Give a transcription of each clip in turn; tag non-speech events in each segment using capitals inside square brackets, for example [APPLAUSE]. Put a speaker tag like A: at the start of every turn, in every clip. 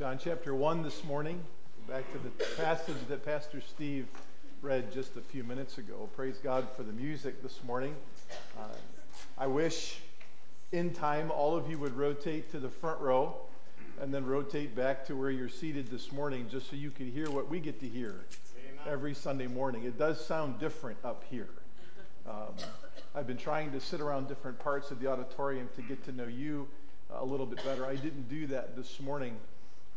A: John chapter 1 this morning. Back to the passage that Pastor Steve read just a few minutes ago. Praise God for the music this morning. Uh, I wish in time all of you would rotate to the front row and then rotate back to where you're seated this morning just so you could hear what we get to hear every Sunday morning. It does sound different up here. Um, I've been trying to sit around different parts of the auditorium to get to know you a little bit better. I didn't do that this morning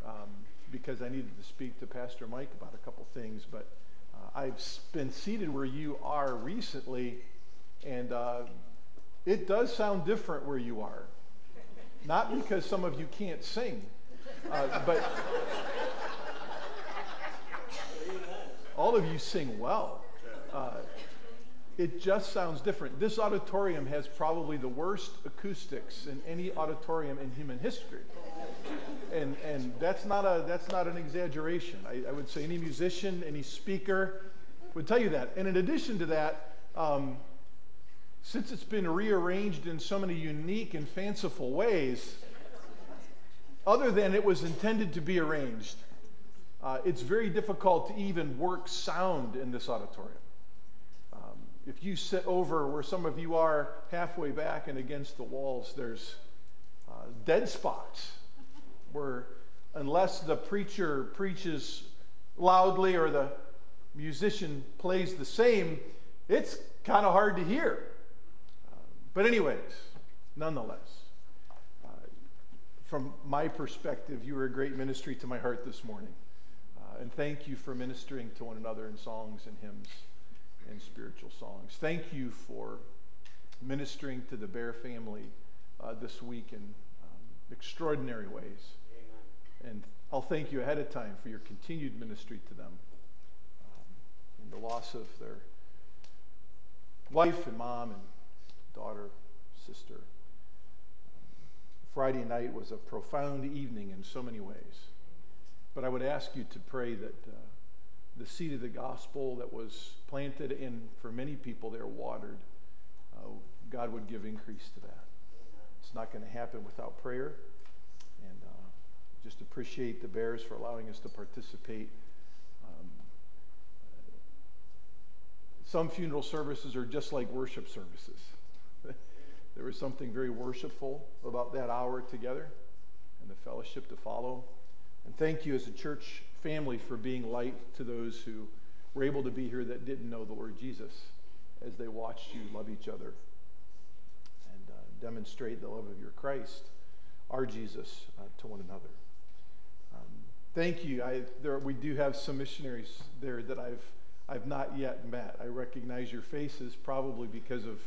A: um, because I needed to speak to Pastor Mike about a couple things. But uh, I've been seated where you are recently, and uh, it does sound different where you are. Not because some of you can't sing, uh, but all of you sing well. Uh, it just sounds different. This auditorium has probably the worst acoustics in any auditorium in human history and, and that's, not a, that's not an exaggeration. I, I, would say any musician, any speaker would tell you that. And in addition to that, um, since it's been rearranged in so many unique and fanciful ways, other than it was intended to be arranged, uh, it's very difficult to even work sound in this auditorium. Um, if you sit over where some of you are halfway back and against the walls, there's uh, dead spots where unless the preacher preaches loudly or the musician plays the same, it's kind of hard to hear. But, anyways, nonetheless, uh, from my perspective, you were a great ministry to my heart this morning. Uh, and thank you for ministering to one another in songs and hymns and spiritual songs. Thank you for ministering to the Bear family uh, this week in um, extraordinary ways. And I'll thank you ahead of time for your continued ministry to them um, in the loss of their wife and mom and daughter, sister. Friday night was a profound evening in so many ways. But I would ask you to pray that uh, the seed of the gospel that was planted and for many people there watered, uh, God would give increase to that. It's not going to happen without prayer just appreciate the Bears for allowing us to participate. Um, some funeral services are just like worship services. [LAUGHS] there was something very worshipful about that hour together and the fellowship to follow. And thank you as a church family for being light to those who were able to be here that didn't know the Lord Jesus as they watched you love each other and uh, demonstrate the love of your Christ, our Jesus, uh, to one another thank you. I, there, we do have some missionaries there that I've, I've not yet met. I recognize your faces probably because of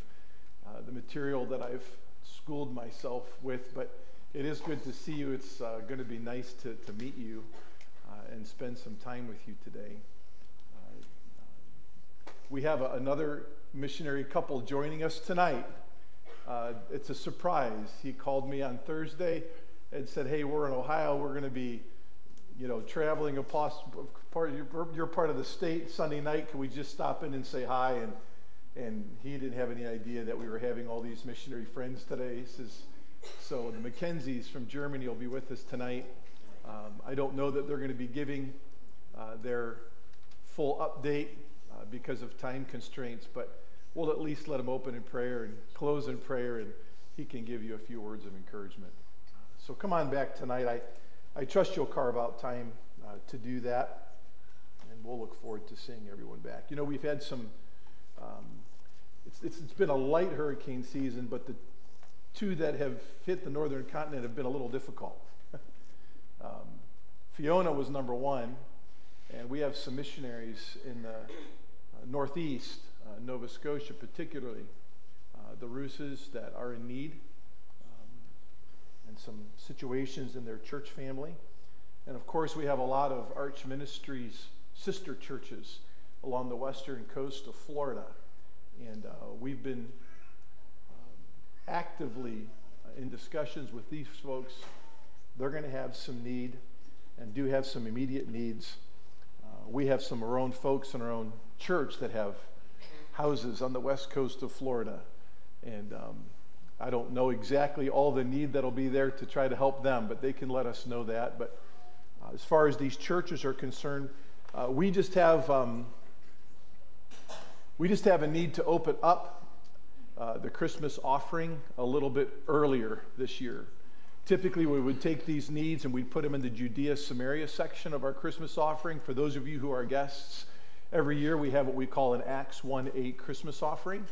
A: uh, the material that I've schooled myself with, but it is good to see you. It's uh, going to be nice to, to meet you uh, and spend some time with you today. Uh, we have a, another missionary couple joining us tonight. Uh, it's a surprise. He called me on Thursday and said, Hey, we're in Ohio. We're going to be you know, traveling part, you're, you're part of the state Sunday night. Can we just stop in and say hi? And, and he didn't have any idea that we were having all these missionary friends today. He says, so the Mackenzies from Germany will be with us tonight. Um, I don't know that they're going to be giving uh, their full update uh, because of time constraints, but we'll at least let them open in prayer and close in prayer, and he can give you a few words of encouragement. So come on back tonight. I, I trust you'll carve out time uh, to do that, and we'll look forward to seeing everyone back. You know, we've had some, um, it's, it's, it's been a light hurricane season, but the two that have hit the northern continent have been a little difficult. [LAUGHS] um, Fiona was number one, and we have some missionaries in the uh, northeast, uh, Nova Scotia particularly, uh, the Rooses that are in need some situations in their church family. And of course, we have a lot of Arch Ministries sister churches along the western coast of Florida. And uh, we've been um, actively in discussions with these folks. They're going to have some need and do have some immediate needs. Uh, we have some of our own folks in our own church that have houses on the west coast of Florida. And um, I don't know exactly all the need that'll be there to try to help them, but they can let us know that. But Uh, as far as these churches are concerned, uh, we just have um, we just have a need to open up uh, the Christmas offering a little bit earlier this year. Typically, we would take these needs and we'd put them in the Judea Samaria section of our Christmas offering. For those of you who are guests, every year we have what we call an Acts 1 8 Christmas offering.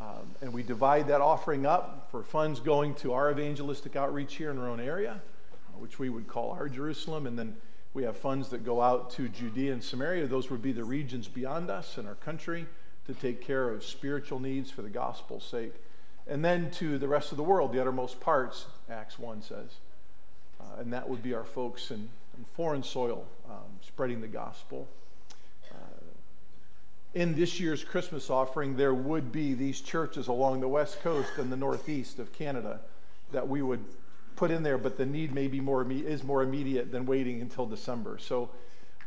A: Um, and we divide that offering up for funds going to our evangelistic outreach here in our own area, uh, which we would call our Jerusalem. And then we have funds that go out to Judea and Samaria. Those would be the regions beyond us in our country to take care of spiritual needs for the gospel's sake. And then to the rest of the world, the uttermost parts, Acts 1 says. Uh, and that would be our folks in, in foreign soil um, spreading the gospel. In this year's Christmas offering, there would be these churches along the west coast and the northeast of Canada that we would put in there, but the need may be more is more immediate than waiting until December. So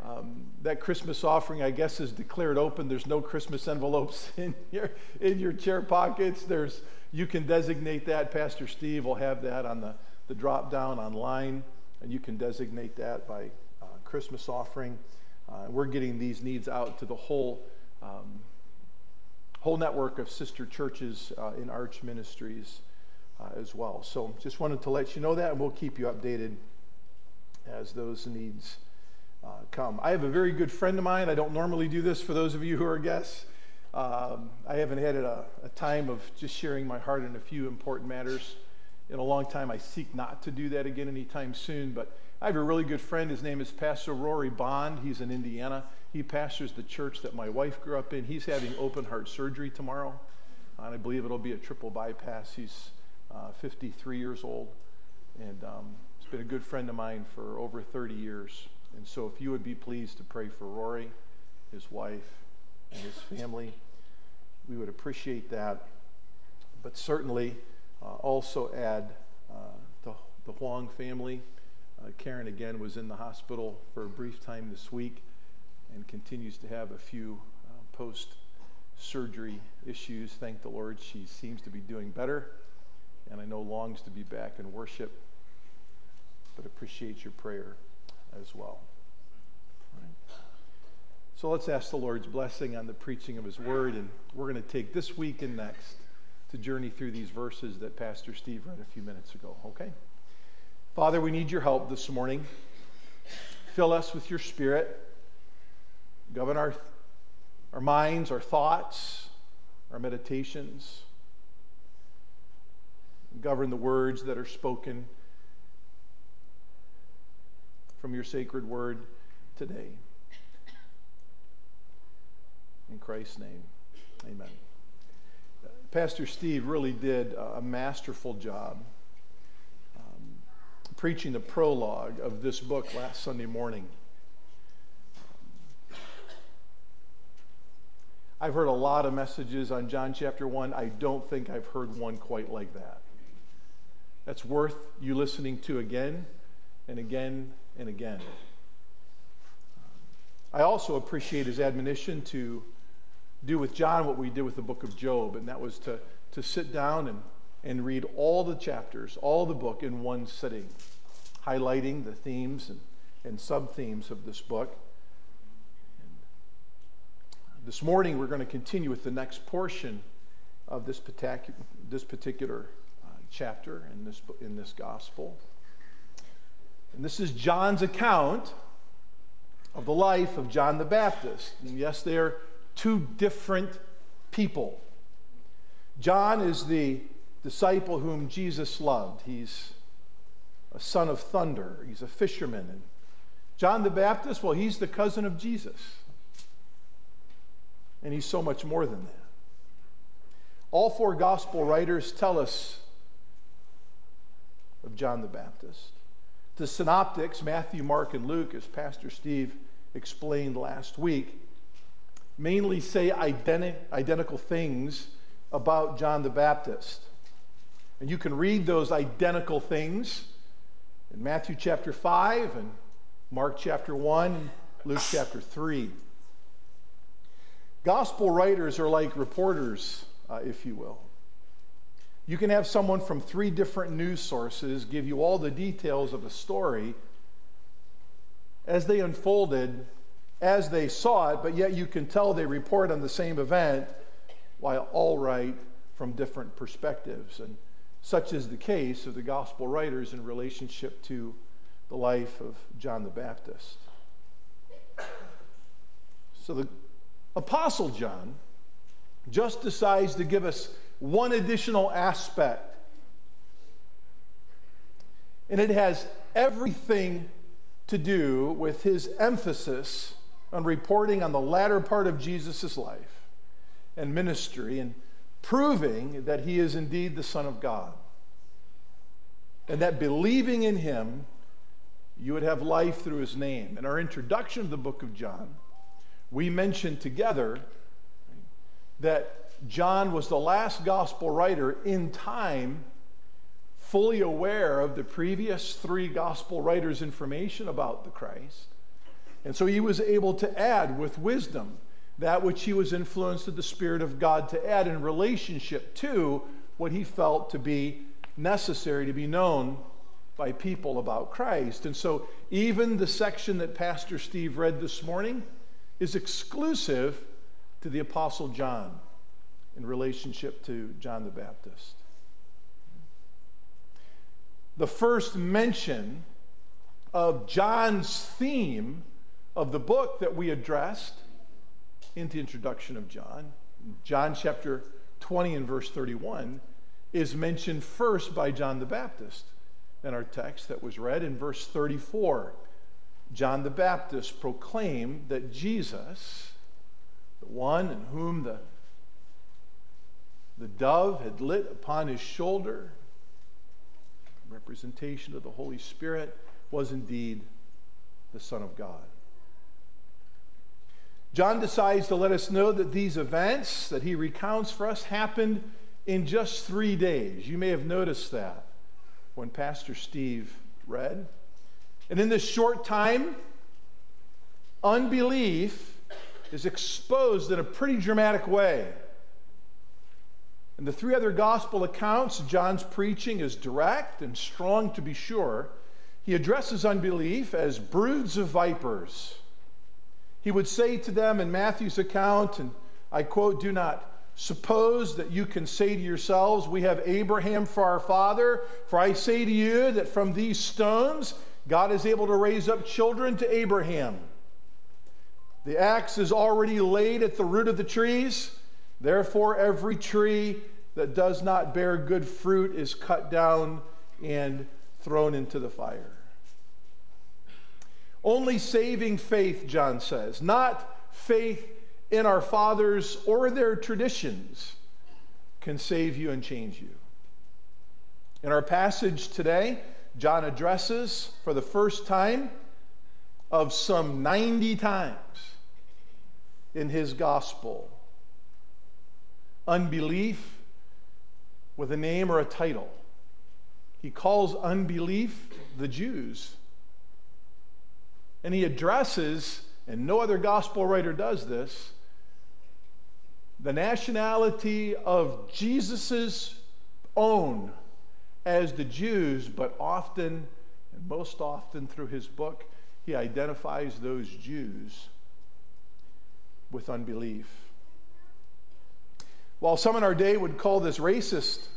A: um, that Christmas offering, I guess, is declared open. There's no Christmas envelopes [LAUGHS] in your in your chair pockets. There's you can designate that. Pastor Steve will have that on the, the drop down online, and you can designate that by uh, Christmas offering. Uh, we're getting these needs out to the whole um, whole network of sister churches uh, in Arch Ministries uh, as well. So just wanted to let you know that, and we'll keep you updated as those needs uh, come. I have a very good friend of mine. I don't normally do this for those of you who are guests. Um, I haven't had a, a, time of just sharing my heart in a few important matters in a long time. I seek not to do that again anytime soon. But I have a really good friend. His name is Pastor Rory Bond. He's in Indiana. He pastors the church that my wife grew up in. He's having open heart surgery tomorrow. And I believe it'll be a triple bypass. He's uh, 53 years old. And um, he's been a good friend of mine for over 30 years. And so, if you would be pleased to pray for Rory, his wife, and his family, we would appreciate that. But certainly, uh, also add uh, the, the Huang family. Uh, Karen, again, was in the hospital for a brief time this week and continues to have a few uh, post surgery issues. Thank the Lord, she seems to be doing better. And I know longs to be back in worship, but appreciate your prayer as well. So let's ask the Lord's blessing on the preaching of His Word, and we're going to take this week and next to journey through these verses that Pastor Steve read a few minutes ago, okay? Father, we need your help this morning. Fill us with your Spirit. Govern our, our minds, our thoughts, our meditations. Govern the words that are spoken from your sacred word today. In Christ's name, amen. Pastor Steve really did a masterful job um, preaching the prologue of this book last Sunday morning. I've heard a lot of messages on John chapter 1. I don't think I've heard one quite like that. That's worth you listening to again and again and again. I also appreciate his admonition to do with John what we did with the book of Job, and that was to, to sit down and, and read all the chapters, all the book in one sitting, highlighting the themes and, and sub themes of this book. This morning, we're going to continue with the next portion of this, this particular uh, chapter in this, in this gospel. And this is John's account of the life of John the Baptist. And yes, they are two different people. John is the disciple whom Jesus loved. He's a son of thunder, he's a fisherman. And John the Baptist, well, he's the cousin of Jesus. And he's so much more than that. All four gospel writers tell us of John the Baptist. The synoptics, Matthew, Mark, and Luke, as Pastor Steve explained last week, mainly say identi- identical things about John the Baptist. And you can read those identical things in Matthew chapter 5 and Mark chapter 1 and Luke chapter 3. Gospel writers are like reporters, uh, if you will. You can have someone from three different news sources give you all the details of a story, as they unfolded, as they saw it, but yet you can tell they report on the same event while all write from different perspectives. And such is the case of the gospel writers in relationship to the life of John the Baptist. So the Apostle John just decides to give us one additional aspect. And it has everything to do with his emphasis on reporting on the latter part of Jesus' life and ministry and proving that he is indeed the Son of God. And that believing in him, you would have life through his name. In our introduction to the book of John, we mentioned together that John was the last gospel writer in time fully aware of the previous three gospel writers' information about the Christ. And so he was able to add with wisdom that which he was influenced of the Spirit of God to add in relationship to what he felt to be necessary to be known by people about Christ. And so even the section that Pastor Steve read this morning is exclusive to the Apostle John in relationship to John the Baptist. The first mention of John's theme of the book that we addressed in the introduction of John, John chapter 20 and verse 31, is mentioned first by John the Baptist in our text that was read in verse 34. John the Baptist proclaimed that Jesus, the one in whom the the dove had lit upon his shoulder, representation of the Holy Spirit, was indeed the Son of God. John decides to let us know that these events that he recounts for us happened in just three days. You may have noticed that when Pastor Steve read. And in this short time, unbelief is exposed in a pretty dramatic way. In the three other gospel accounts, John's preaching is direct and strong to be sure. He addresses unbelief as broods of vipers. He would say to them in Matthew's account, and I quote, Do not suppose that you can say to yourselves, We have Abraham for our father, for I say to you that from these stones God is able to raise up children to Abraham. The axe is already laid at the root of the trees. Therefore, every tree that does not bear good fruit is cut down and thrown into the fire. Only saving faith, John says, not faith in our fathers or their traditions, can save you and change you. In our passage today, John addresses for the first time of some 90 times in his gospel unbelief with a name or a title. He calls unbelief the Jews. And he addresses, and no other gospel writer does this, the nationality of Jesus' own as the Jews, but often, and most often through his book, he identifies those Jews with unbelief. While some in our day would call this racist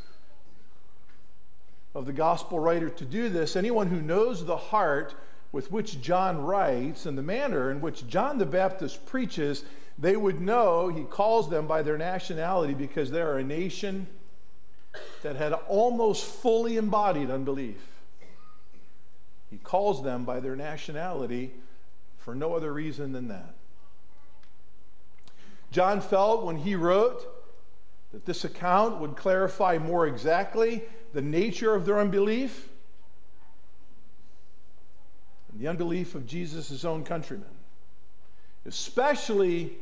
A: of the gospel writer to do this, anyone who knows the heart with which John writes and the manner in which John the Baptist preaches, they would know he calls them by their nationality because they are a nation that had almost fully embodied unbelief. He calls them by their nationality for no other reason than that. John felt when he wrote that this account would clarify more exactly the nature of their unbelief and the unbelief of Jesus' own countrymen, especially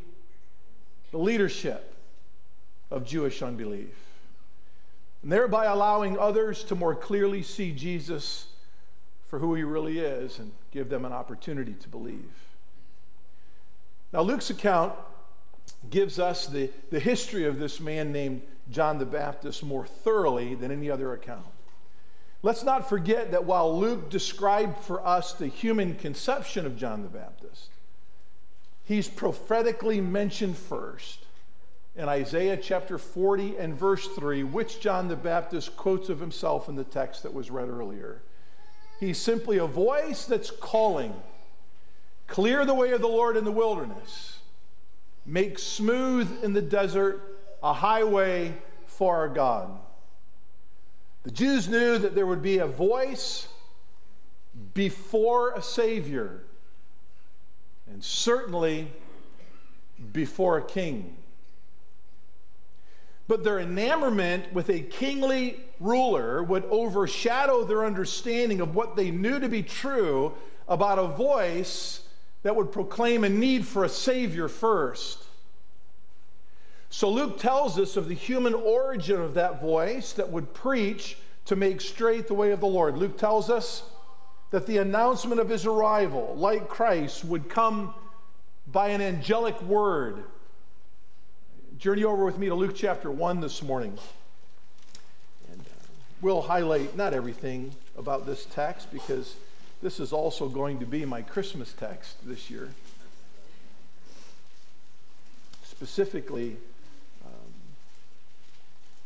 A: the leadership of Jewish unbelief, and thereby allowing others to more clearly see Jesus for who he really is and give them an opportunity to believe. Now, Luke's account gives us the, the history of this man named John the Baptist more thoroughly than any other account. Let's not forget that while Luke described for us the human conception of John the Baptist, he's prophetically mentioned first in Isaiah chapter 40 and verse 3, which John the Baptist quotes of himself in the text that was read earlier. He's simply a voice that's calling, Clear the way of the Lord in the wilderness, make smooth in the desert a highway for our God. The Jews knew that there would be a voice before a Savior, and certainly before a king. But their enamorment with a kingly ruler would overshadow their understanding of what they knew to be true about a voice that would proclaim a need for a Savior first. So Luke tells us of the human origin of that voice that would preach to make straight the way of the Lord. Luke tells us that the announcement of his arrival, like Christ, would come by an angelic word. Journey over with me to Luke chapter 1 this morning. And uh, we'll highlight not everything about this text because this is also going to be my Christmas text this year. Specifically,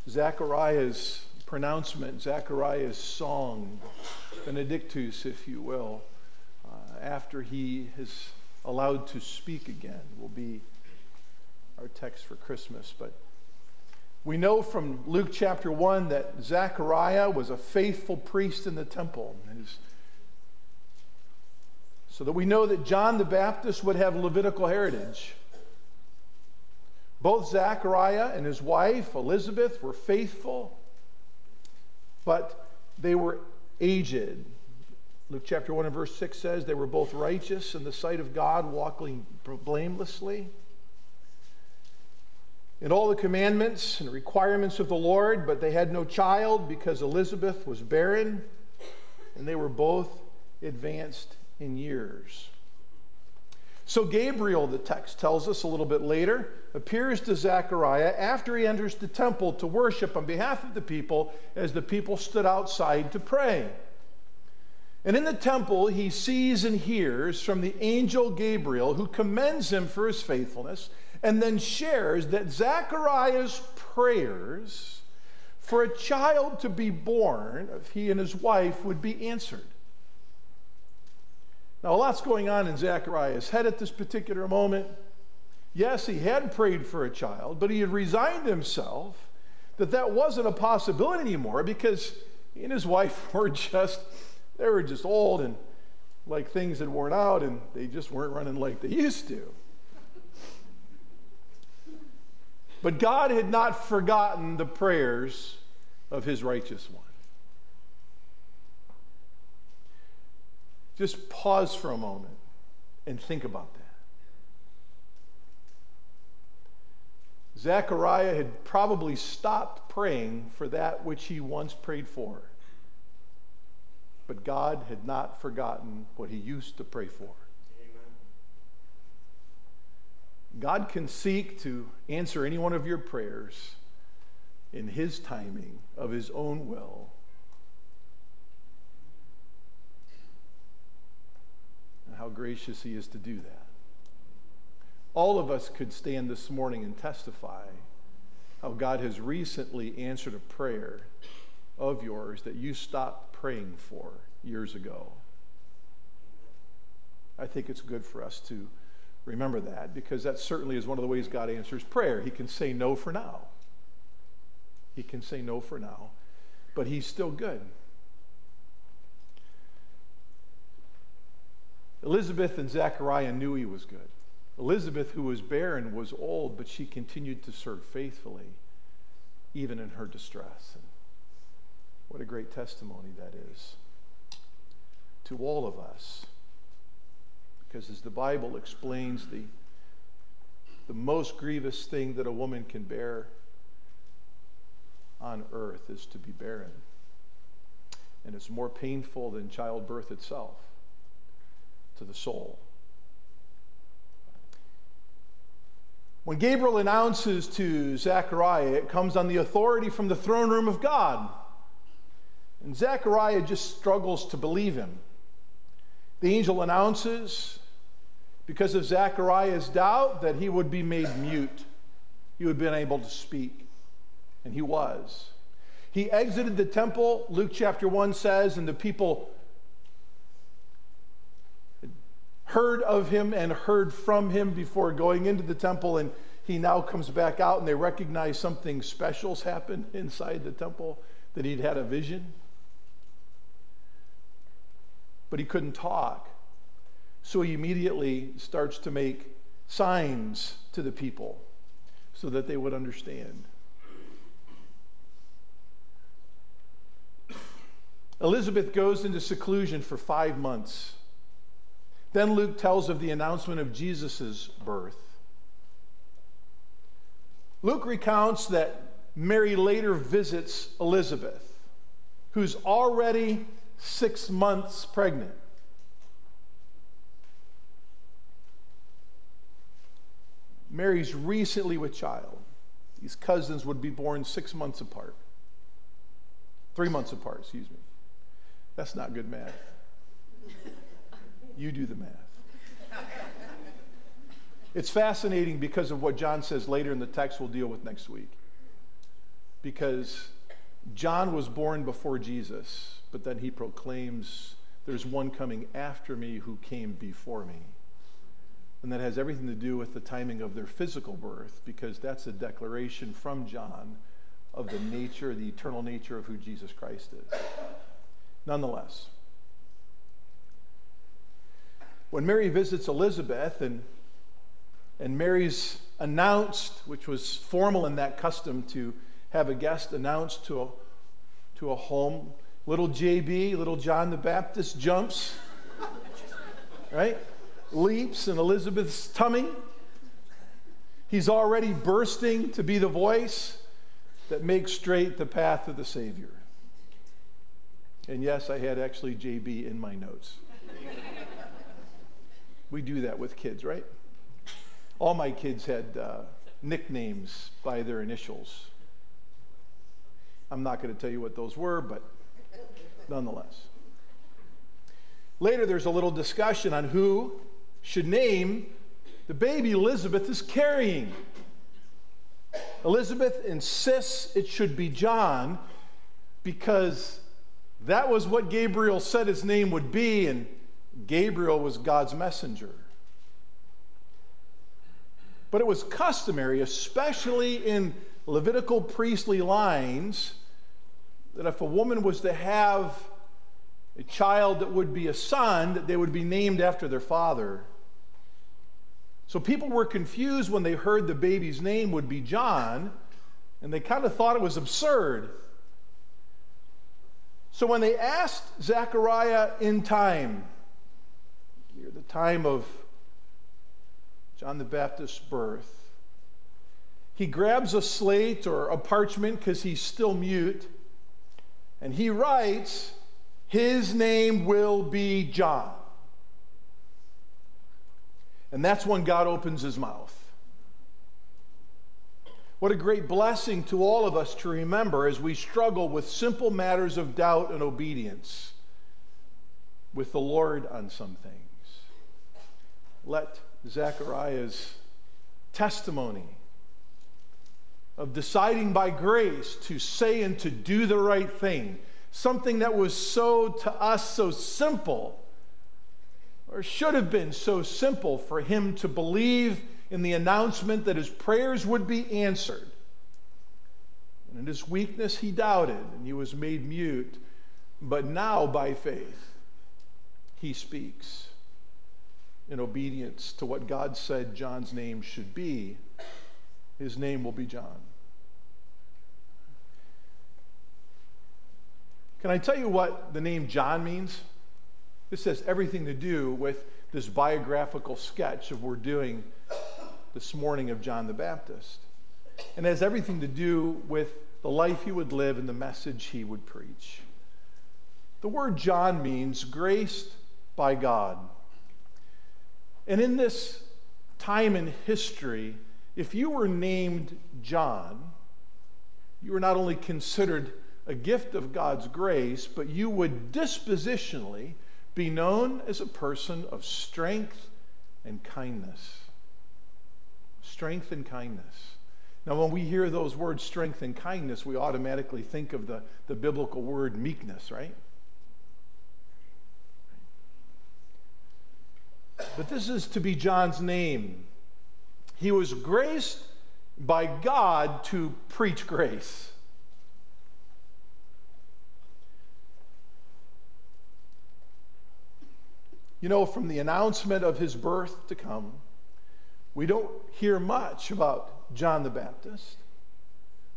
A: Zechariah's pronouncement, Zechariah's song, Benedictus, if you will, uh, after he is allowed to speak again, will be our text for Christmas. But we know from Luke chapter 1 that Zechariah was a faithful priest in the temple. So that we know that John the Baptist would have Levitical heritage. Both Zechariah and his wife, Elizabeth, were faithful, but they were aged. Luke chapter 1 and verse 6 says they were both righteous in the sight of God, walking blamelessly. In all the commandments and requirements of the Lord, but they had no child because Elizabeth was barren, and they were both advanced in years. So, Gabriel, the text tells us a little bit later, appears to Zechariah after he enters the temple to worship on behalf of the people as the people stood outside to pray. And in the temple, he sees and hears from the angel Gabriel, who commends him for his faithfulness, and then shares that Zechariah's prayers for a child to be born, if he and his wife, would be answered. Now, a lot's going on in Zechariah's head at this particular moment. Yes, he had prayed for a child, but he had resigned himself that that wasn't a possibility anymore because he and his wife [LAUGHS] were just, they were just old and like things had worn out and they just weren't running like they used to. But God had not forgotten the prayers of his righteous one. Just pause for a moment and think about that. Zechariah had probably stopped praying for that which he once prayed for. But God had not forgotten what he used to pray for. Amen. God can seek to answer any one of your prayers in his timing of his own will how gracious He is to do that. All of us could stand this morning and testify how God has recently answered a prayer of yours that you stopped praying for years ago. I think it's good for us to remember that because that certainly is one of the ways God answers prayer. He can say no for now. He can say no for now, but He's still good. Elizabeth and Zechariah knew he was good. Elizabeth, who was barren, was old, but she continued to serve faithfully, even in her distress. And what a great testimony that is to all of us. Because as the Bible explains, the, the most grievous thing that a woman can bear on earth is to be barren. And it's more painful than childbirth itself to the soul. When Gabriel announces to Zechariah, it comes on the authority from the throne room of God. And Zechariah just struggles to believe him. The angel announces, because of Zechariah's doubt, that he would be made mute. He would be unable to speak. And he was. He exited the temple, Luke chapter 1 says, and the people heard of him and heard from him before going into the temple. And he now comes back out and they recognize something special's happened [LAUGHS] inside the temple, that he'd had a vision. But he couldn't talk. So he immediately starts to make signs to the people so that they would understand. Elizabeth goes into seclusion for five months. Then Luke tells of the announcement of Jesus' birth. Luke recounts that Mary later visits Elizabeth, who's already six months pregnant. Mary's recently with child. These cousins would be born six months apart. Three months apart, excuse me. That's not good math. You do the math. It's fascinating because of what John says later in the text we'll deal with next week. Because John was born before Jesus, but then he proclaims, There's one coming after me who came before me. And that has everything to do with the timing of their physical birth, because that's a declaration from John of the nature, the eternal nature of who Jesus Christ is. Nonetheless, when Mary visits Elizabeth and, and Mary's announced, which was formal in that custom to have a guest announced to a, to a home, little JB, little John the Baptist jumps, [LAUGHS] right? Leaps in Elizabeth's tummy. He's already bursting to be the voice that makes straight the path of the Savior. And yes, I had actually JB in my notes. We do that with kids, right? All my kids had uh, nicknames by their initials. I'm not going to tell you what those were, but nonetheless. Later, there's a little discussion on who should name the baby Elizabeth is carrying. Elizabeth insists it should be John because that was what Gabriel said his name would be, and Gabriel was God's messenger. But it was customary, especially in Levitical priestly lines, that if a woman was to have a child that would be a son, that they would be named after their father. So people were confused when they heard the baby's name would be John, and they kind of thought it was absurd. So when they asked Zechariah in time, near the time of John the Baptist's birth, he grabs a slate or a parchment because he's still mute, and he writes, His name will be John. And that's when God opens his mouth. What a great blessing to all of us to remember as we struggle with simple matters of doubt and obedience with the Lord on some things. Let Zechariah's testimony of deciding by grace to say and to do the right thing, something that was so to us so simple, or should have been so simple for him to believe in the announcement that his prayers would be answered. And in his weakness, he doubted and he was made mute. But now, by faith, he speaks in obedience to what God said John's name should be. His name will be John. Can I tell you what the name John means? This has everything to do with this biographical sketch of what we're doing this morning of John the Baptist. And it has everything to do with the life he would live and the message he would preach. The word John means graced by God. And in this time in history, if you were named John, you were not only considered a gift of God's grace, but you would dispositionally be known as a person of strength and kindness. Strength and kindness. Now, when we hear those words, strength and kindness, we automatically think of the, the biblical word meekness, right? But this is to be John's name. He was graced by God to preach grace. You know, from the announcement of his birth to come, we don't hear much about John the Baptist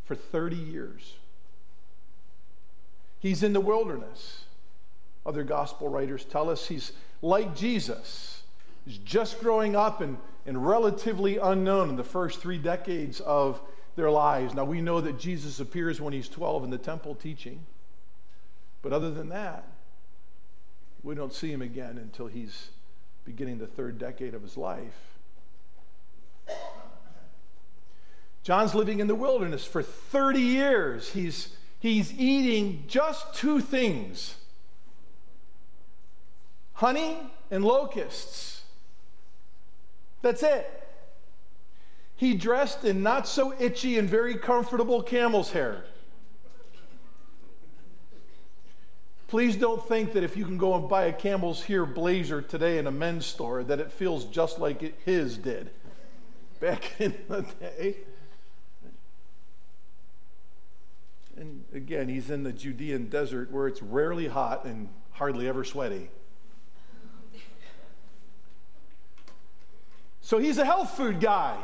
A: for 30 years. He's in the wilderness. Other gospel writers tell us he's like Jesus. He's just growing up and, and relatively unknown in the first three decades of their lives. Now, we know that Jesus appears when he's 12 in the temple teaching. But other than that, we don't see him again until he's beginning the third decade of his life. John's living in the wilderness for 30 years. He's, he's eating just two things honey and locusts. That's it. He dressed in not so itchy and very comfortable camel's hair. Please don't think that if you can go and buy a camel's hair blazer today in a men's store, that it feels just like it, his did back [LAUGHS] in the day. And again, he's in the Judean desert where it's rarely hot and hardly ever sweaty. So he's a health food guy.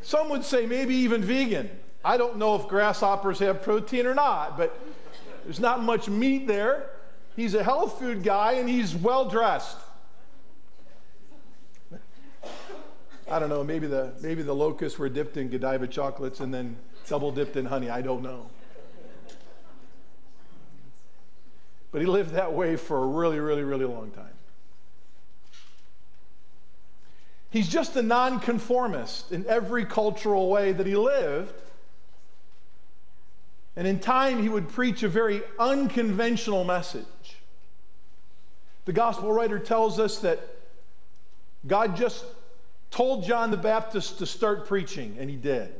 A: Some would say maybe even vegan. I don't know if grasshoppers have protein or not, but there's not much meat there. He's a health food guy and he's well dressed. I don't know, maybe the, maybe the locusts were dipped in Godiva chocolates and then double dipped in honey. I don't know. But he lived that way for a really, really, really long time. He's just a nonconformist in every cultural way that he lived. And in time, he would preach a very unconventional message. The gospel writer tells us that God just told John the Baptist to start preaching, and he did.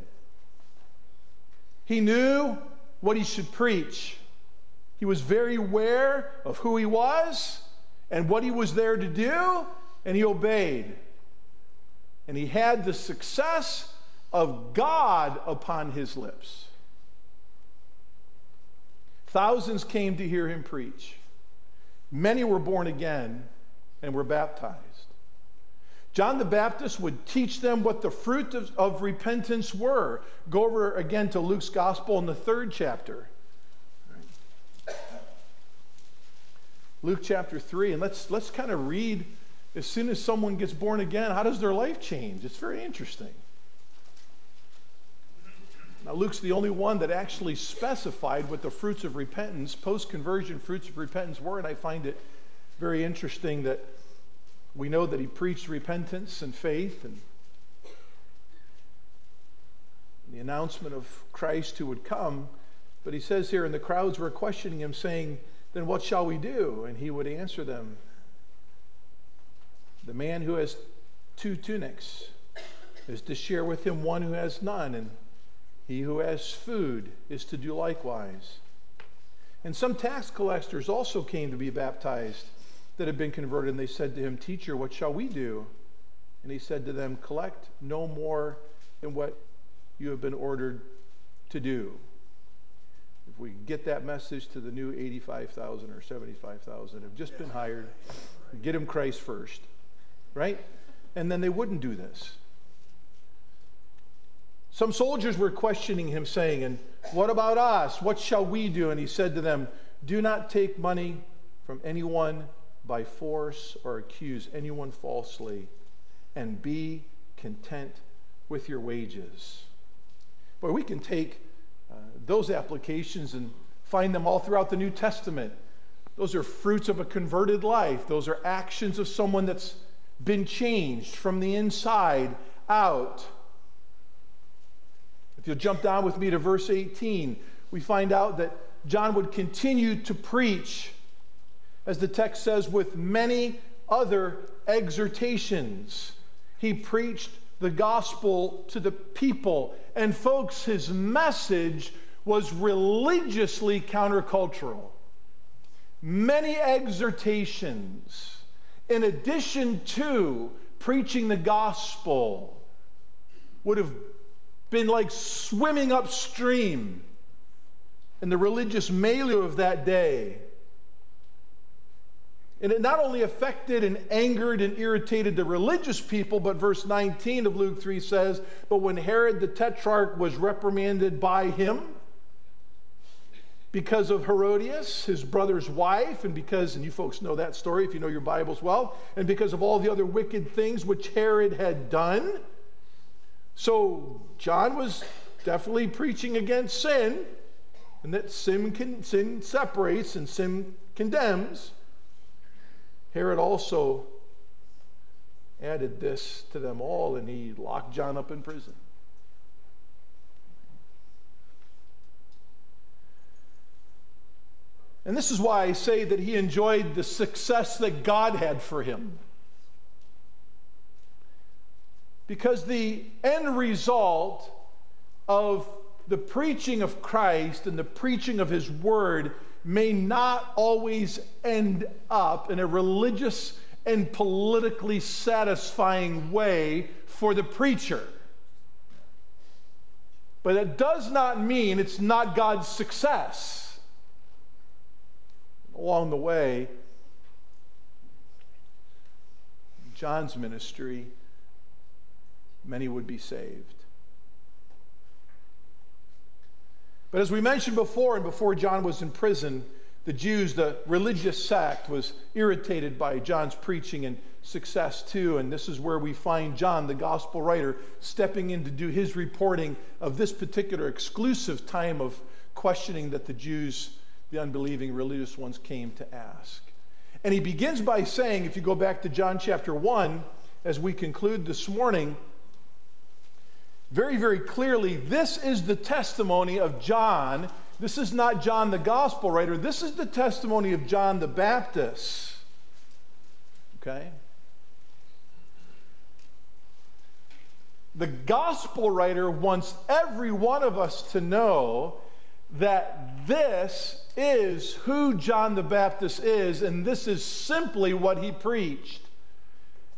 A: He knew what he should preach. He was very aware of who he was and what he was there to do, and he obeyed. And he had the success of God upon his lips. Thousands came to hear him preach. Many were born again and were baptized. John the Baptist would teach them what the fruit of, of, repentance were. Go over again to Luke's gospel in the third chapter. Luke chapter 3, and let's, let's kind of read as soon as someone gets born again, how does their life change? It's very interesting. Now, Luke's the only one that actually specified what the fruits of repentance, post conversion fruits of repentance, were, and I find it very interesting that we know that he preached repentance and faith and the announcement of Christ who would come. But he says here, and the crowds were questioning him, saying, Then what shall we do? And he would answer them, The man who has two tunics is to share with him one who has none, and he who has food is to do likewise. And some tax collectors also came to be baptized that had been converted, and they said to him, Teacher, what shall we do? And he said to them, Collect no more than what you have been ordered to do. If we get that message to the new 85,000 or 75,000 have just been hired, get them Christ first, right? And then they wouldn't do this. Some soldiers were questioning him, saying, And what about us? What shall we do? And he said to them, Do not take money from anyone by force or accuse anyone falsely, and be content with your wages. Boy, we can take uh, those applications and find them all throughout the New Testament. Those are fruits of a converted life, those are actions of someone that's been changed from the inside out. If you'll jump down with me to verse 18, we find out that John would continue to preach, as the text says, with many other exhortations. He preached the gospel to the people. And, folks, his message was religiously countercultural. Many exhortations, in addition to preaching the gospel, would have been like swimming upstream in the religious milieu of that day. And it not only affected and angered and irritated the religious people, but verse 19 of Luke 3 says, But when Herod the Tetrarch was reprimanded by him because of Herodias, his brother's wife, and because, and you folks know that story if you know your Bibles well, and because of all the other wicked things which Herod had done. So John was definitely preaching against sin, and that sin, sin separates and sin condemns. Herod also added this to them all, and he locked John up in prison. And this is why I say that he enjoyed the success that God had for him. Because the end result of the preaching of Christ and the preaching of his word may not always end up in a religious and politically satisfying way for the preacher. But it does not mean it's not God's success. Along the way, John's ministry, many would be saved. But as we mentioned before, and before John was in prison, the Jews, the religious sect, was irritated by John's preaching and success too. And this is where we find John, the gospel writer, stepping in to do his reporting of this particular exclusive time of questioning that the Jews, the unbelieving religious ones, came to ask. And he begins by saying, if you go back to John chapter 1, as we conclude this morning, very, very clearly, this is the testimony of John. This is not John the gospel writer. This is the testimony of John the Baptist. Okay? The gospel writer wants every one of us to know that this is who John the Baptist is, and this is simply what he preached.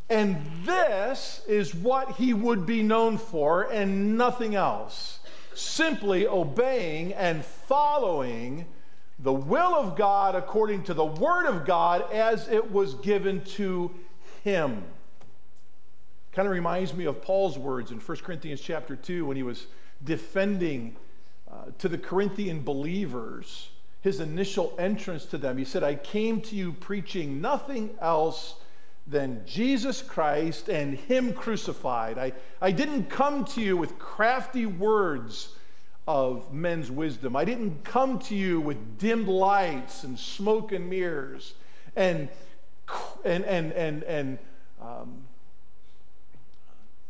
A: And this is what he would be known for and nothing else. Simply obeying and following the will of God according to the Word of God as it was given to him. Kind of reminds me of Paul's words in 1 Corinthians chapter 2 when he was defending uh, to the Corinthian believers his initial entrance to them. He said, I came to you preaching nothing else than Jesus Christ and Him crucified. I, I didn't come to you with crafty words of men's wisdom. I didn't come to you with dimmed lights and smoke and mirrors and, and, and, and, and um,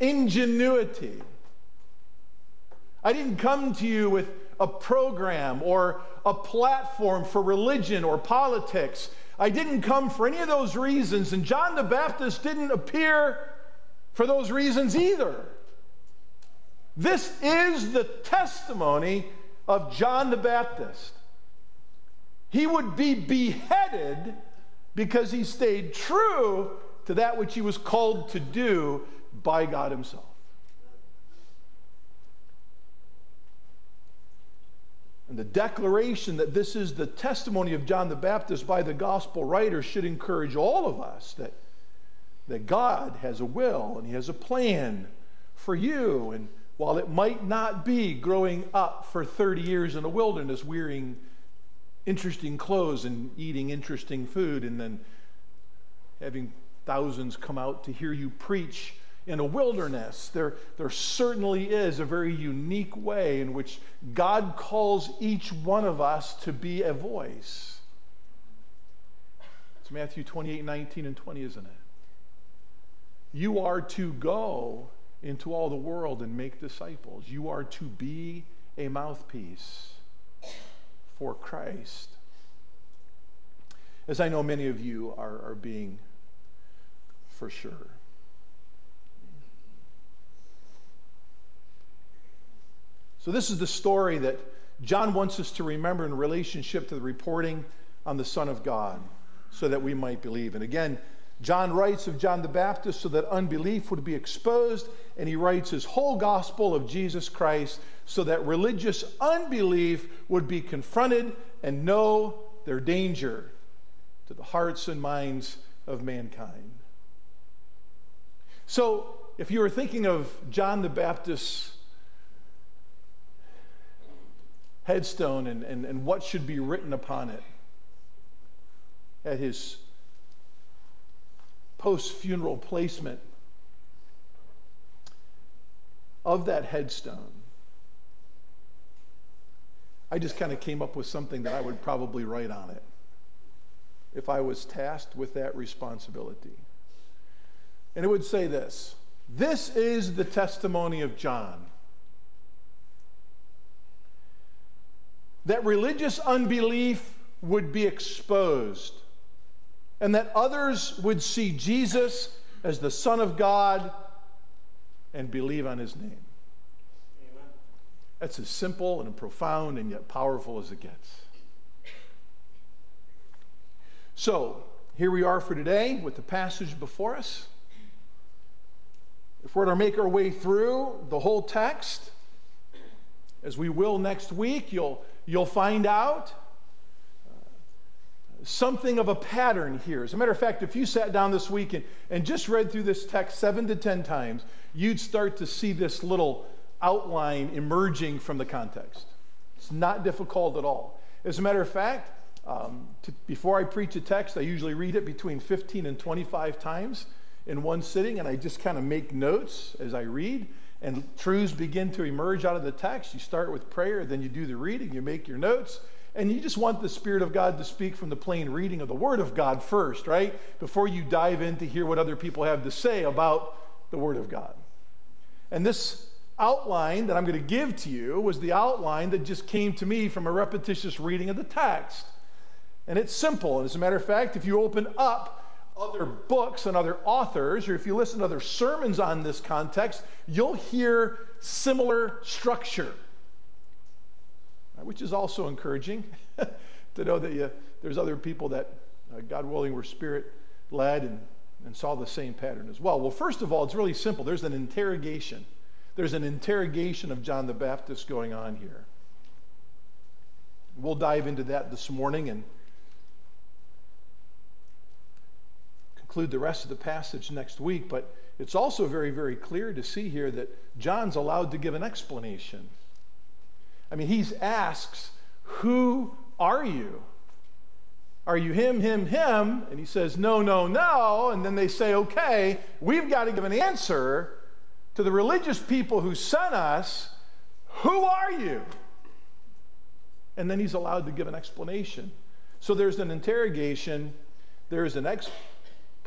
A: ingenuity. I didn't come to you with a program or a platform for religion or politics. I didn't come for any of those reasons, and John the Baptist didn't appear for those reasons either. This is the testimony of John the Baptist. He would be beheaded because he stayed true to that which he was called to do by God Himself. And the declaration that this is the testimony of John the Baptist by the gospel writer should encourage all of us that, that God has a will and He has a plan for you. And while it might not be growing up for 30 years in the wilderness, wearing interesting clothes and eating interesting food, and then having thousands come out to hear you preach in a wilderness, there, there certainly is a very unique way in which God calls each one of us to be a voice. It's Matthew 28 19 and 20, isn't it? You are to go into all the world and make disciples, you are to be a mouthpiece. for Christ. As I know many of you are, are being for sure. So, this is the story that John wants us to remember in relationship to the reporting on the Son of God so that we might believe. And again, John writes of John the Baptist so that unbelief would be exposed, and he writes his whole gospel of Jesus Christ so that religious unbelief would be confronted and know their danger to the hearts and minds of mankind. So, if you were thinking of John the Baptist's headstone and, and, and what should be written upon it at his post funeral placement of that headstone, I just kind of came up with something that I would probably write on it if I was tasked with that responsibility. And it would say this This is the testimony of John that religious unbelief would be exposed and that others would see Jesus as the Son of God and believe on his name. Amen. That's as simple and profound and yet powerful as it gets. So, here we are for today with the passage before us. If we're to make our way through the whole text, as we will next week, you'll you'll find out something of a pattern here. As a matter of fact, if you sat down this week and, and just read through this text seven to ten times, you'd start to see this little outline emerging from the context. It's not difficult at all. As a matter of fact, um, to, before I preach a text, I usually read it between 15 and 25 times in one sitting, and I just kind of make notes as I read and truths begin to emerge out of the text. You start with prayer, then you do the reading, you make your notes, and you just want the Spirit of God to speak from the plain reading of the Word of God first, right? Before you dive in to hear what other people have to say about the Word of God. And this outline that I'm going to give to you was the outline that just came to me from a repetitious reading of the text. And it's simple. And as a matter of fact, if you open up other books and other authors, or if you listen to other sermons on this context, you'll hear similar structure, which is also encouraging [LAUGHS] to know that you, there's other people that, uh, God willing, were spirit led and, and saw the same pattern as well. Well, first of all, it's really simple. There's an interrogation. There's an interrogation of John the Baptist going on here. We'll dive into that this morning and conclude the rest of the passage next week, but it's also very, very clear to see here that John's allowed to give an explanation. I mean, he asks, Who are you? Are you him, him, him? And he says, No, no, no. And then they say, Okay, we've got to give an answer to the religious people who sent us. Who are you? And then he's allowed to give an explanation. So there's an interrogation, there's an explanation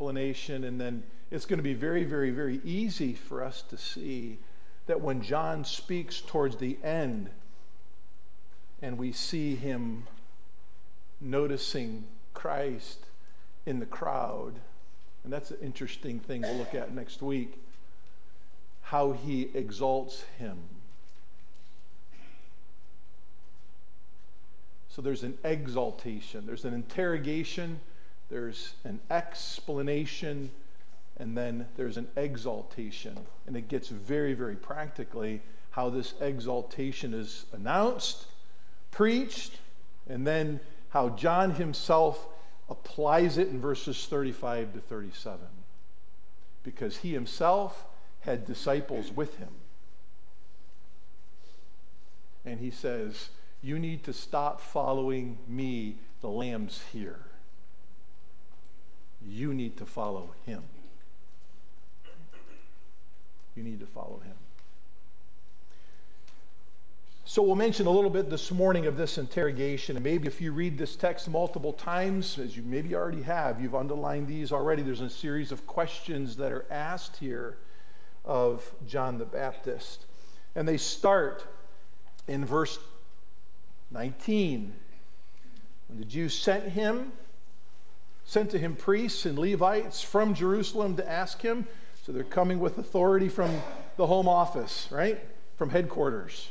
A: explanation, and then it's going to be very, very, very easy for us to see that when John speaks towards the end and we see him noticing Christ in the crowd, and that's an interesting thing we'll look at next week, how he exalts him. So there's an exaltation, there's an interrogation, there's an explanation, and then there's an exaltation. And it gets very, very practically how this exaltation is announced, preached, and then how John himself applies it in verses 35 to 37. Because he himself had disciples with him. And he says, You need to stop following me, the lamb's here. You need to follow him. You need to follow him. So, we'll mention a little bit this morning of this interrogation. And maybe if you read this text multiple times, as you maybe already have, you've underlined these already. There's a series of questions that are asked here of John the Baptist. And they start in verse 19. When the Jews sent him, sent to him priests and Levites from Jerusalem to ask him, so they're coming with authority from the home office, right? From headquarters,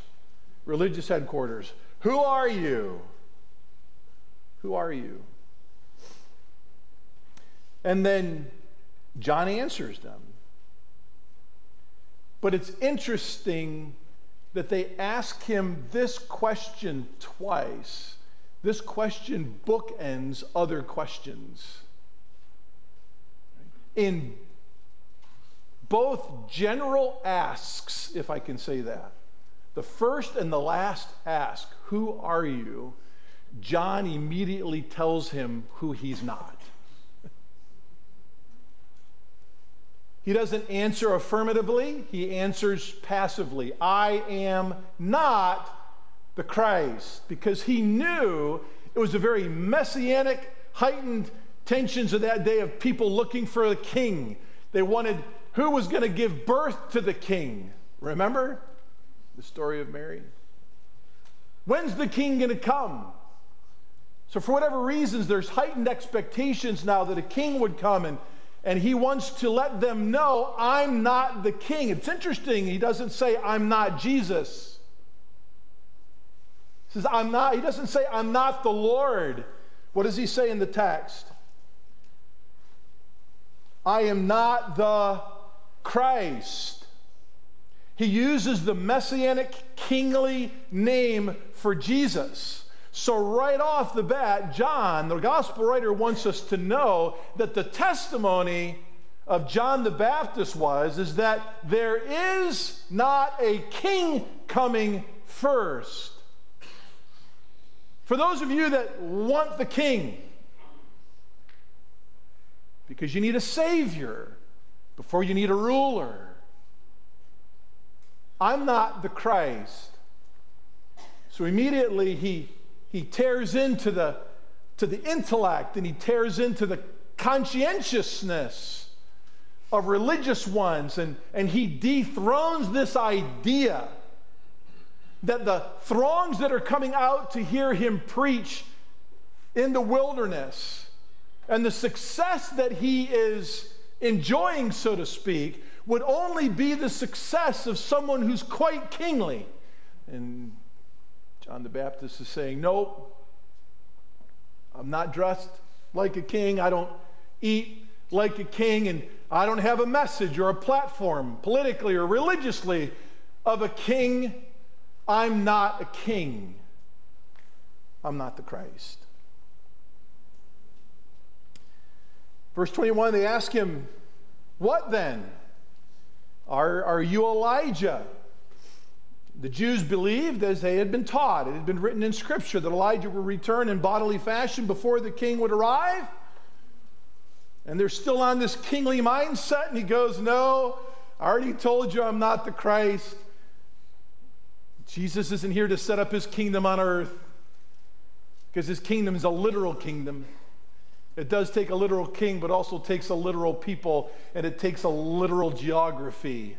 A: religious headquarters. Who are you? Who are you? And then John answers them. But it's interesting that they ask him this question twice. This question bookends other questions. In both general asks, if I can say that, the first and the last ask, Who are you? John immediately tells him who he's not. He doesn't answer affirmatively, he answers passively. I am not the Christ, because he knew it was a very messianic, heightened tensions of that day of people looking for a king. They wanted who was going to give birth to the king. Remember the story of Mary? When's the king going to come? So, for whatever reasons, there's heightened expectations now that a king would come and and he wants to let them know, I'm not the king. It's interesting, he doesn't say, I'm not Jesus. Says, I'm not, he doesn't say, I'm not the Lord. What does he say in the text? I am not the Christ. He uses the messianic kingly name for Jesus. So, right off the bat, John, the gospel writer, wants us to know that the testimony of John the Baptist was is that there is not a king coming first. For those of you that want the king, because you need a savior before you need a ruler. I'm not the Christ. So immediately he he tears into the, to the intellect and he tears into the conscientiousness of religious ones and, and he dethrones this idea that the throngs that are coming out to hear him preach in the wilderness and the success that he is enjoying, so to speak, would only be the success of someone who's quite kingly. And John the Baptist is saying, Nope, I'm not dressed like a king. I don't eat like a king. And I don't have a message or a platform politically or religiously of a king. I'm not a king. I'm not the Christ. Verse 21, they ask him, What then? Are, are you Elijah? The Jews believed as they had been taught. It had been written in Scripture that Elijah would return in bodily fashion before the king would arrive. And they're still on this kingly mindset. And he goes, No, I already told you I'm not the Christ. Jesus isn't here to set up his kingdom on earth because his kingdom is a literal kingdom. It does take a literal king, but also takes a literal people, and it takes a literal geography.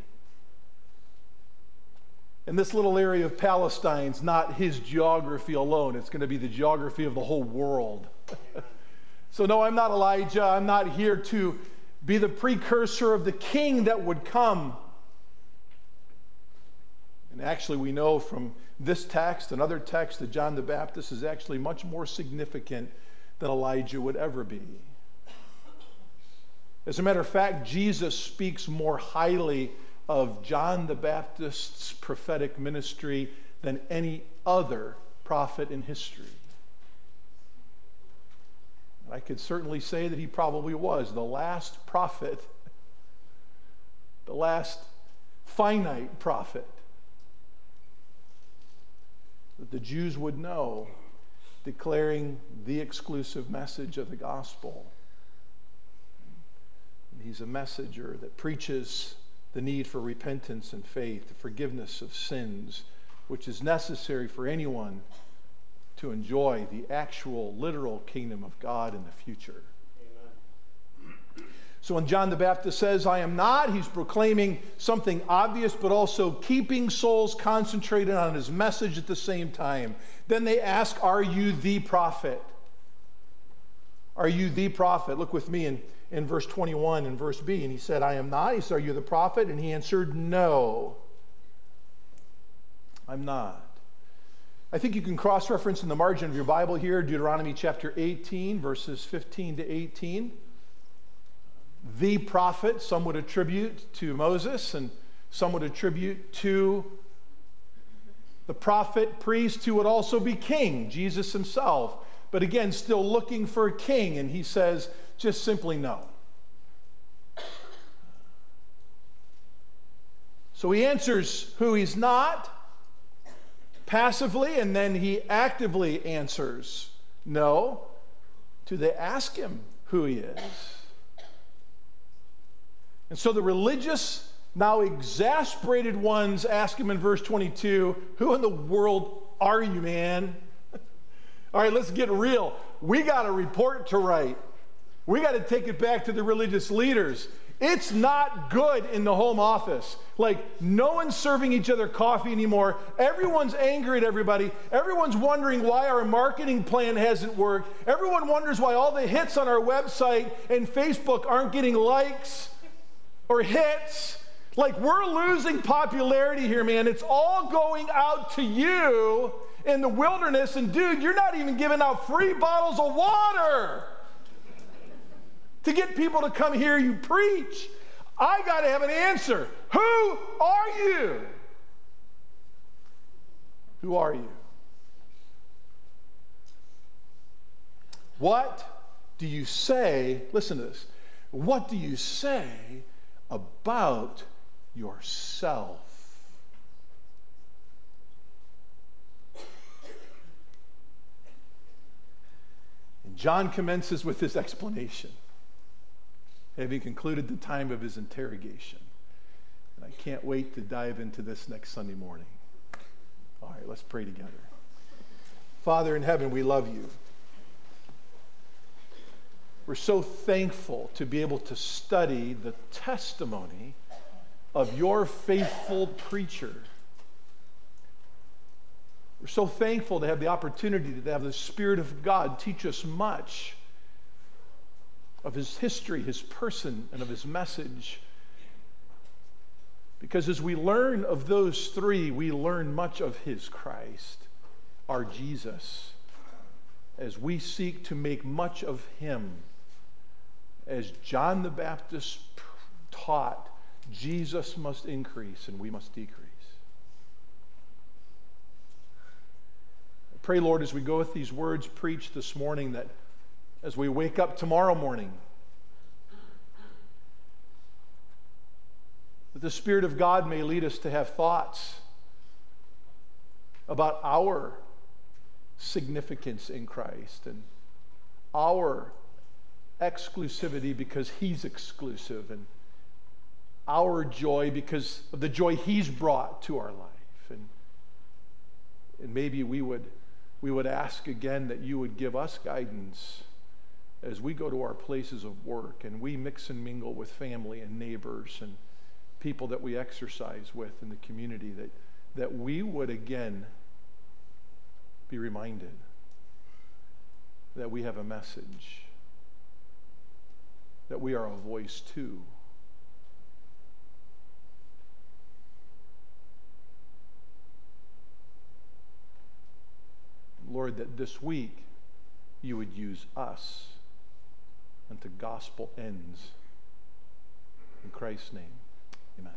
A: And this little area of Palestine's not his geography alone, it's going to be the geography of the whole world. [LAUGHS] so, no, I'm not Elijah. I'm not here to be the precursor of the king that would come. And actually, we know from this text and other texts that John the Baptist is actually much more significant than Elijah would ever be. As a matter of fact, Jesus speaks more highly of John the Baptist's prophetic ministry than any other prophet in history. And I could certainly say that he probably was the last prophet, [LAUGHS] the last finite prophet that the Jews would know, declaring the exclusive message of the gospel. He's a messenger that preaches the need for repentance and faith, the forgiveness of sins, which is necessary for anyone to enjoy the actual, literal kingdom of God in the future. So when John the Baptist says, I am not, he's proclaiming something obvious, but also keeping souls concentrated on his message at the same time. Then they ask, Are you the prophet? Are you the prophet? Look with me in, in verse 21 and verse B. And he said, I am not. He said, Are you the prophet? And he answered, No, I'm not. I think you can cross reference in the margin of your Bible here, Deuteronomy chapter 18, verses 15 to 18 the prophet, some would attribute to Moses, and some would attribute to the prophet, priest, who would also be king, Jesus himself. But again, still looking for a king, and he says just simply no. So he answers who he's not passively, and then he actively answers no. Do they ask him who he is? And so the religious, now exasperated ones ask him in verse 22 Who in the world are you, man? [LAUGHS] All right, let's get real. We got a report to write. We got to take it back to the religious leaders. It's not good in the home office. Like, no one's serving each other coffee anymore. Everyone's angry at everybody. Everyone's wondering why our marketing plan hasn't worked. Everyone wonders why all the hits on our website and Facebook aren't getting likes or hits. Like we're losing popularity here, man. It's all going out to you in the wilderness. And dude, you're not even giving out free bottles of water to get people to come hear you preach. I got to have an answer. Who are you? Who are you? What do you say? Listen to this. What do you say about yourself. And John commences with this explanation, having concluded the time of his interrogation. And I can't wait to dive into this next Sunday morning. All right, let's pray together. Father in heaven, we love you. We're so thankful to be able to study the testimony of your faithful preacher. We're so thankful to have the opportunity to have the Spirit of God teach us much of his history, his person, and of his message. Because as we learn of those three, we learn much of his Christ, our Jesus, as we seek to make much of him as John the Baptist taught, Jesus must increase and we must decrease. I pray, Lord, as we go with these words preached this morning, that as we wake up tomorrow morning, that the Spirit of God may lead us to have thoughts about our significance in Christ and our exclusivity because He's exclusive, and our joy because of the joy He's brought to our life. And, and maybe we would, we would ask again that you would give us guidance as we go to our places of work and we mix and mingle with family and neighbors and people that we exercise with in the community, that, that we would again be reminded that we have a message that we are a voice too. Lord, that this week you would use us unto gospel ends. In Christ's name, amen.